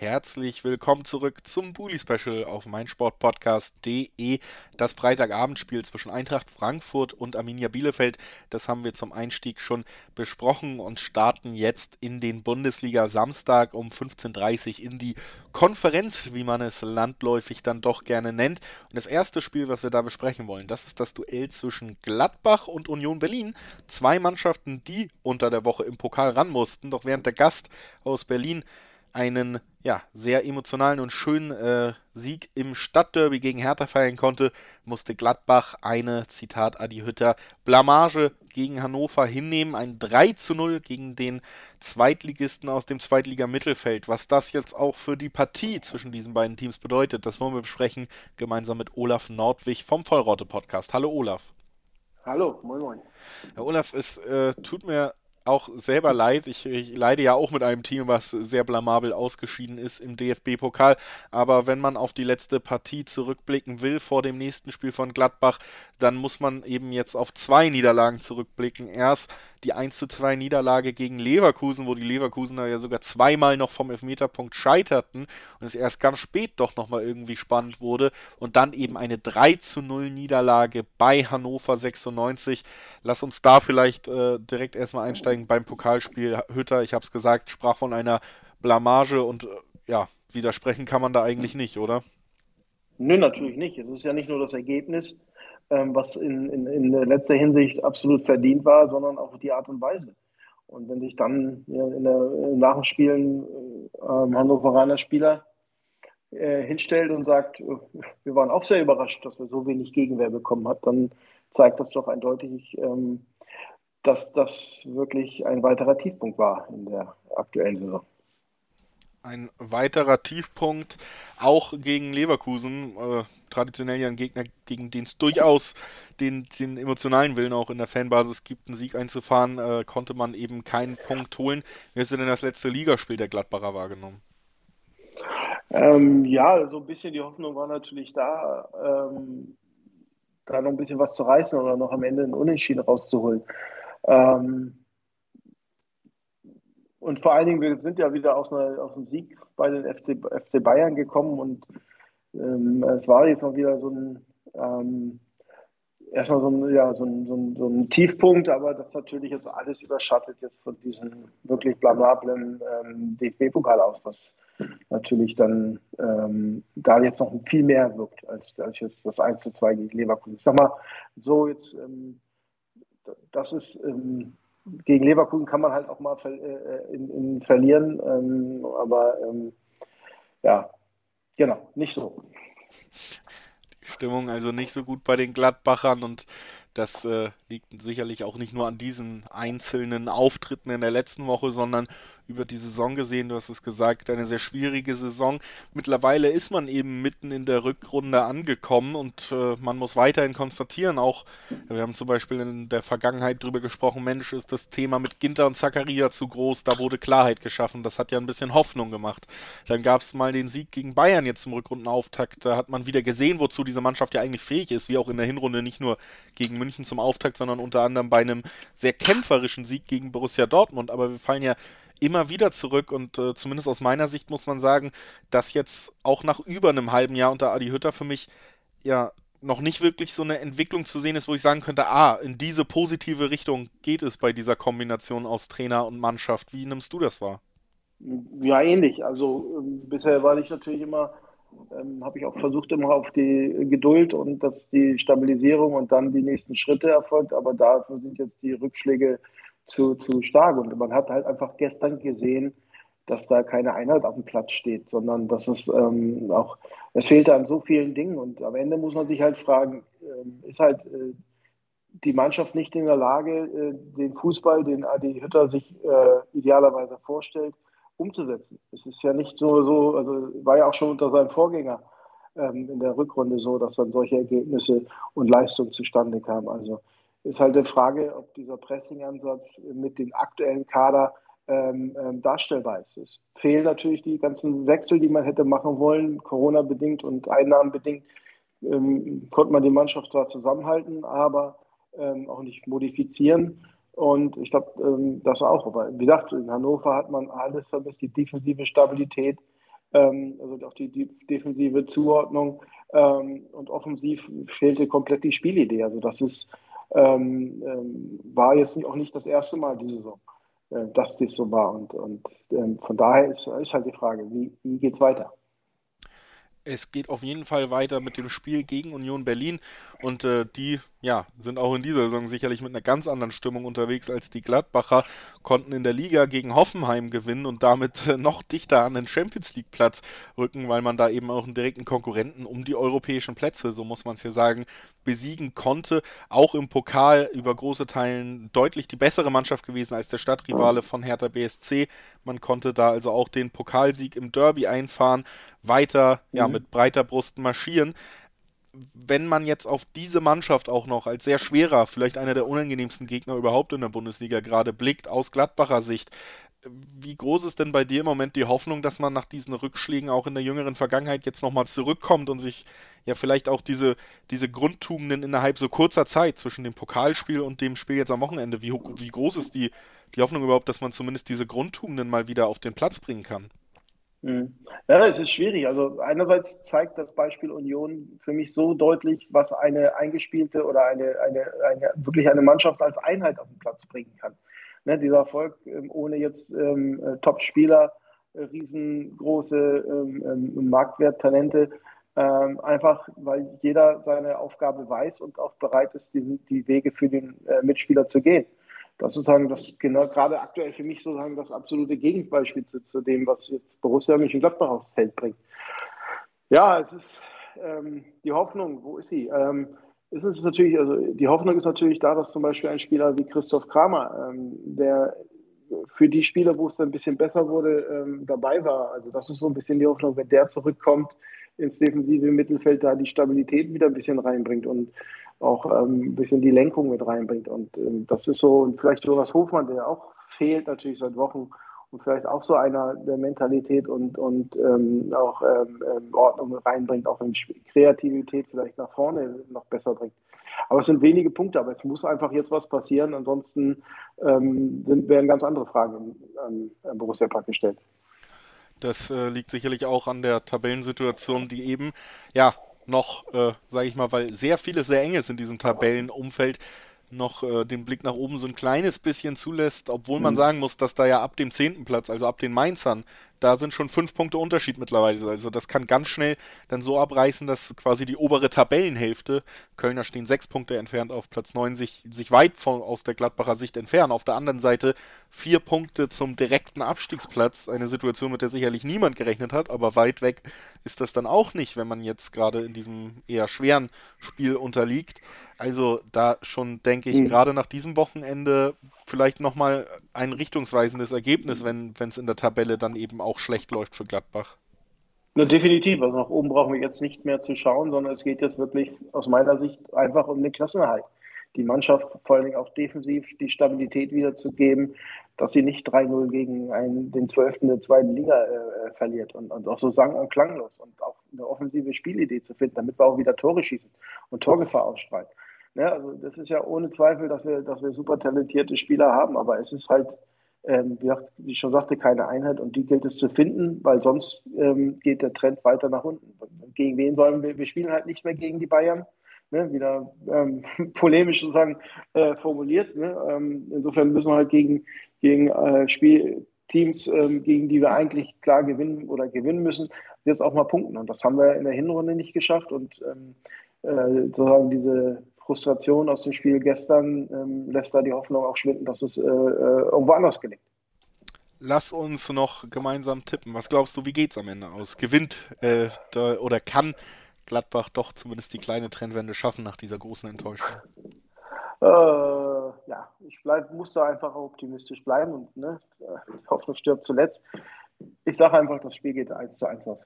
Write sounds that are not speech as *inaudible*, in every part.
Herzlich willkommen zurück zum Bully Special auf meinsportpodcast.de. Das Freitagabendspiel zwischen Eintracht Frankfurt und Arminia Bielefeld, das haben wir zum Einstieg schon besprochen und starten jetzt in den Bundesliga Samstag um 15.30 Uhr in die Konferenz, wie man es landläufig dann doch gerne nennt. Und das erste Spiel, was wir da besprechen wollen, das ist das Duell zwischen Gladbach und Union Berlin. Zwei Mannschaften, die unter der Woche im Pokal ran mussten, doch während der Gast aus Berlin einen ja, sehr emotionalen und schönen äh, Sieg im Stadtderby gegen Hertha feiern konnte, musste Gladbach eine, Zitat Adi Hütter, Blamage gegen Hannover hinnehmen. Ein 3 zu 0 gegen den Zweitligisten aus dem Zweitliga-Mittelfeld. Was das jetzt auch für die Partie zwischen diesen beiden Teams bedeutet, das wollen wir besprechen, gemeinsam mit Olaf Nordwig vom Vollrotte-Podcast. Hallo Olaf. Hallo, moin moin. Herr Olaf, es äh, tut mir auch selber leid. Ich, ich, leide ja auch mit einem Team, was sehr blamabel ausgeschieden ist im DFB-Pokal. Aber wenn man auf die letzte Partie zurückblicken will vor dem nächsten Spiel von Gladbach, dann muss man eben jetzt auf zwei Niederlagen zurückblicken. Erst die 1 zu 2 Niederlage gegen Leverkusen, wo die Leverkusener ja sogar zweimal noch vom Elfmeterpunkt scheiterten und es erst ganz spät doch nochmal irgendwie spannend wurde. Und dann eben eine 3 zu 0 Niederlage bei Hannover 96. Lass uns da vielleicht äh, direkt erstmal einsteigen beim Pokalspiel. Hütter, ich habe es gesagt, sprach von einer Blamage und äh, ja, widersprechen kann man da eigentlich nicht, oder? Nö, natürlich nicht. Es ist ja nicht nur das Ergebnis, ähm, was in, in, in letzter Hinsicht absolut verdient war, sondern auch die Art und Weise. Und wenn sich dann ja, in der, nach dem Spielen äh, Hannoveraner Spieler äh, hinstellt und sagt, äh, wir waren auch sehr überrascht, dass wir so wenig Gegenwehr bekommen haben, dann zeigt das doch eindeutig, ähm, dass das wirklich ein weiterer Tiefpunkt war in der aktuellen Saison ein weiterer Tiefpunkt, auch gegen Leverkusen, äh, traditionell ja ein Gegner, gegen den es durchaus den, den emotionalen Willen auch in der Fanbasis gibt, einen Sieg einzufahren, äh, konnte man eben keinen Punkt holen. Wie hast du denn das letzte Ligaspiel der Gladbacher wahrgenommen? Ähm, ja, so ein bisschen die Hoffnung war natürlich da, ähm, da noch ein bisschen was zu reißen oder noch am Ende einen Unentschieden rauszuholen. Ähm, und vor allen Dingen, wir sind ja wieder aus, einer, aus einem Sieg bei den FC, FC Bayern gekommen und ähm, es war jetzt noch wieder so ein, ähm, erstmal so ein, ja, so, ein, so, ein, so ein Tiefpunkt, aber das natürlich jetzt alles überschattet jetzt von diesem wirklich blamablen ähm, DFB-Pokal aus, was natürlich dann ähm, da jetzt noch viel mehr wirkt als, als jetzt das 1 zu 2 gegen Leverkusen. Ich sag mal, so jetzt, ähm, das ist ähm, gegen Leverkusen kann man halt auch mal ver äh, in, in verlieren, ähm, aber ähm, ja, genau, nicht so. Die Stimmung also nicht so gut bei den Gladbachern und das äh, liegt sicherlich auch nicht nur an diesen einzelnen Auftritten in der letzten Woche, sondern über die Saison gesehen, du hast es gesagt, eine sehr schwierige Saison. Mittlerweile ist man eben mitten in der Rückrunde angekommen und äh, man muss weiterhin konstatieren, auch wir haben zum Beispiel in der Vergangenheit darüber gesprochen, Mensch, ist das Thema mit Ginter und Zakaria zu groß, da wurde Klarheit geschaffen, das hat ja ein bisschen Hoffnung gemacht. Dann gab es mal den Sieg gegen Bayern jetzt zum Rückrundenauftakt, da hat man wieder gesehen, wozu diese Mannschaft ja eigentlich fähig ist, wie auch in der Hinrunde nicht nur gegen München zum Auftakt, sondern unter anderem bei einem sehr kämpferischen Sieg gegen Borussia Dortmund, aber wir fallen ja immer wieder zurück und äh, zumindest aus meiner Sicht muss man sagen, dass jetzt auch nach über einem halben Jahr unter Adi Hütter für mich ja noch nicht wirklich so eine Entwicklung zu sehen ist, wo ich sagen könnte, ah, in diese positive Richtung geht es bei dieser Kombination aus Trainer und Mannschaft. Wie nimmst du das wahr? Ja, ähnlich. Also ähm, bisher war ich natürlich immer, ähm, habe ich auch versucht, immer auf die Geduld und dass die Stabilisierung und dann die nächsten Schritte erfolgt, aber dafür sind jetzt die Rückschläge zu, zu stark. Und man hat halt einfach gestern gesehen, dass da keine Einheit auf dem Platz steht, sondern dass es ähm, auch, es fehlt an so vielen Dingen. Und am Ende muss man sich halt fragen, äh, ist halt äh, die Mannschaft nicht in der Lage, äh, den Fußball, den Adi Hütter sich äh, idealerweise vorstellt, umzusetzen. Es ist ja nicht so, so, also war ja auch schon unter seinem Vorgänger ähm, in der Rückrunde so, dass dann solche Ergebnisse und Leistungen zustande kamen. Also ist halt die Frage, ob dieser Pressing-Ansatz mit dem aktuellen Kader ähm, ähm, darstellbar ist. Es fehlen natürlich die ganzen Wechsel, die man hätte machen wollen, Corona-bedingt und einnahmenbedingt. ähm, konnte man die Mannschaft zwar zusammenhalten, aber ähm, auch nicht modifizieren. Und ich glaube, ähm, das auch. Aber wie gesagt, in Hannover hat man alles vermisst, die defensive Stabilität, ähm, also auch die, die defensive Zuordnung. Ähm, und offensiv fehlte komplett die Spielidee. Also das ist, ähm, ähm, war jetzt auch nicht das erste Mal diese Saison, äh, dass das so war. Und, und ähm, von daher ist, ist halt die Frage, wie, wie geht es weiter? Es geht auf jeden Fall weiter mit dem Spiel gegen Union Berlin und äh, die ja, sind auch in dieser Saison sicherlich mit einer ganz anderen Stimmung unterwegs als die Gladbacher, konnten in der Liga gegen Hoffenheim gewinnen und damit äh, noch dichter an den Champions League Platz rücken, weil man da eben auch einen direkten Konkurrenten um die europäischen Plätze, so muss man es hier sagen, besiegen konnte. Auch im Pokal über große Teilen deutlich die bessere Mannschaft gewesen als der Stadtrivale von Hertha BSC. Man konnte da also auch den Pokalsieg im Derby einfahren, weiter ja, mhm. mit breiter Brust marschieren wenn man jetzt auf diese Mannschaft auch noch als sehr schwerer, vielleicht einer der unangenehmsten Gegner überhaupt in der Bundesliga gerade blickt, aus Gladbacher Sicht, wie groß ist denn bei dir im Moment die Hoffnung, dass man nach diesen Rückschlägen auch in der jüngeren Vergangenheit jetzt nochmal zurückkommt und sich ja vielleicht auch diese, diese Grundtugenden innerhalb so kurzer Zeit zwischen dem Pokalspiel und dem Spiel jetzt am Wochenende, wie, wie groß ist die, die Hoffnung überhaupt, dass man zumindest diese Grundtugenden mal wieder auf den Platz bringen kann? Mhm. Ja, es ist schwierig. Also einerseits zeigt das Beispiel Union für mich so deutlich, was eine eingespielte oder eine, eine, eine wirklich eine Mannschaft als Einheit auf den Platz bringen kann. Ne, dieser Erfolg ähm, ohne jetzt ähm, äh, Top-Spieler, äh, riesengroße ähm, ähm, Marktwerttalente, ähm, einfach weil jeder seine Aufgabe weiß und auch bereit ist, die, die Wege für den äh, Mitspieler zu gehen das sozusagen das genau gerade aktuell für mich sozusagen das absolute Gegenbeispiel zu, zu dem, was jetzt Borussia Mönchengladbach aufs Feld bringt. Ja, es ist ähm, die Hoffnung, wo ist sie? Ähm, ist es natürlich, also die Hoffnung ist natürlich da, dass zum Beispiel ein Spieler wie Christoph Kramer, ähm, der für die Spieler, wo es ein bisschen besser wurde, ähm, dabei war. Also das ist so ein bisschen die Hoffnung, wenn der zurückkommt ins defensive Mittelfeld, da die Stabilität wieder ein bisschen reinbringt und auch ähm, ein bisschen die Lenkung mit reinbringt. Und ähm, das ist so, und vielleicht Jonas Hofmann, der auch fehlt natürlich seit Wochen und vielleicht auch so einer der Mentalität und, und ähm, auch ähm, ähm Ordnung reinbringt, auch wenn Kreativität vielleicht nach vorne noch besser bringt. Aber es sind wenige Punkte, aber es muss einfach jetzt was passieren, ansonsten ähm, sind, werden ganz andere Fragen an, an Borussia Park gestellt. Das äh, liegt sicherlich auch an der Tabellensituation, die eben ja noch, äh, sage ich mal, weil sehr vieles sehr eng ist in diesem Tabellenumfeld, noch äh, den Blick nach oben so ein kleines bisschen zulässt, obwohl man mhm. sagen muss, dass da ja ab dem zehnten Platz, also ab den Mainzern, da sind schon fünf Punkte Unterschied mittlerweile. Also das kann ganz schnell dann so abreißen, dass quasi die obere Tabellenhälfte, Kölner stehen sechs Punkte entfernt auf Platz neun, sich, sich weit von, aus der Gladbacher Sicht entfernen. Auf der anderen Seite vier Punkte zum direkten Abstiegsplatz. Eine Situation, mit der sicherlich niemand gerechnet hat, aber weit weg ist das dann auch nicht, wenn man jetzt gerade in diesem eher schweren Spiel unterliegt. Also da schon, denke ich, mhm. gerade nach diesem Wochenende vielleicht nochmal ein richtungsweisendes Ergebnis, wenn es in der Tabelle dann eben auch schlecht läuft für Gladbach. Na, definitiv. Also nach oben brauchen wir jetzt nicht mehr zu schauen, sondern es geht jetzt wirklich aus meiner Sicht einfach um den Klassenerhalt. Die Mannschaft vor allen Dingen auch defensiv die Stabilität wiederzugeben, dass sie nicht 3-0 gegen einen, den Zwölften der zweiten Liga äh, verliert und, und, auch so sang- und klanglos und auch eine offensive Spielidee zu finden, damit wir auch wieder Tore schießen und Torgefahr ausstrahlen. Ja, also das ist ja ohne Zweifel, dass wir, dass wir super talentierte Spieler haben, aber es ist halt, ähm, wie ich schon sagte, keine Einheit und die gilt es zu finden, weil sonst ähm, geht der Trend weiter nach unten. Gegen wen sollen wir? Wir spielen halt nicht mehr gegen die Bayern. Ne, wieder ähm, *laughs* polemisch sozusagen äh, formuliert. Ne? Ähm, insofern müssen wir halt gegen, gegen äh, Spielteams, ähm, gegen die wir eigentlich klar gewinnen oder gewinnen müssen, jetzt auch mal punkten. Und das haben wir in der Hinrunde nicht geschafft. Und ähm, äh, sozusagen diese Frustration aus dem Spiel gestern ähm, lässt da die Hoffnung auch schwinden, dass es äh, äh, irgendwo anders gelingt. Lass uns noch gemeinsam tippen. Was glaubst du, wie geht es am Ende aus? Gewinnt äh, oder kann Gladbach doch zumindest die kleine Trendwende schaffen nach dieser großen Enttäuschung? Äh, ja, ich bleib, muss da einfach optimistisch bleiben und ne, die Hoffnung stirbt zuletzt. Ich sage einfach, das Spiel geht 1 zu 1 aus.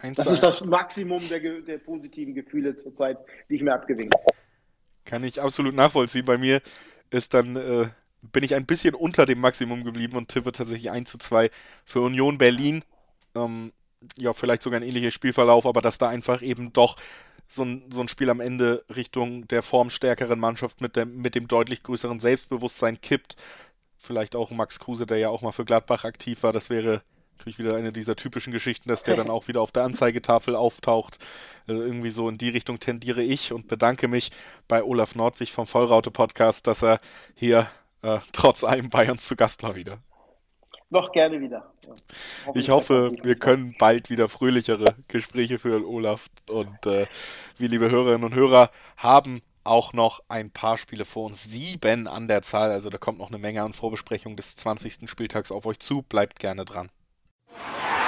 1 das ist das Maximum der, der positiven Gefühle zurzeit, die ich mir abgewinkt habe. Kann ich absolut nachvollziehen. Bei mir ist dann, äh, bin ich ein bisschen unter dem Maximum geblieben und tippe tatsächlich 1 zu 2 für Union Berlin. Ähm, ja, vielleicht sogar ein ähnliches Spielverlauf, aber dass da einfach eben doch so ein, so ein Spiel am Ende Richtung der formstärkeren Mannschaft mit dem, mit dem deutlich größeren Selbstbewusstsein kippt. Vielleicht auch Max Kruse, der ja auch mal für Gladbach aktiv war. Das wäre natürlich wieder eine dieser typischen Geschichten, dass der dann auch wieder auf der Anzeigetafel auftaucht. Also irgendwie so in die Richtung tendiere ich und bedanke mich bei Olaf Nordwig vom Vollraute Podcast, dass er hier äh, trotz allem bei uns zu Gast war wieder. Noch gerne wieder. Ja. Ich hoffe, wir können bald wieder fröhlichere Gespräche führen, Olaf. Und äh, wir, liebe Hörerinnen und Hörer, haben auch noch ein paar Spiele vor uns. Sieben an der Zahl. Also da kommt noch eine Menge an Vorbesprechungen des 20. Spieltags auf euch zu. Bleibt gerne dran.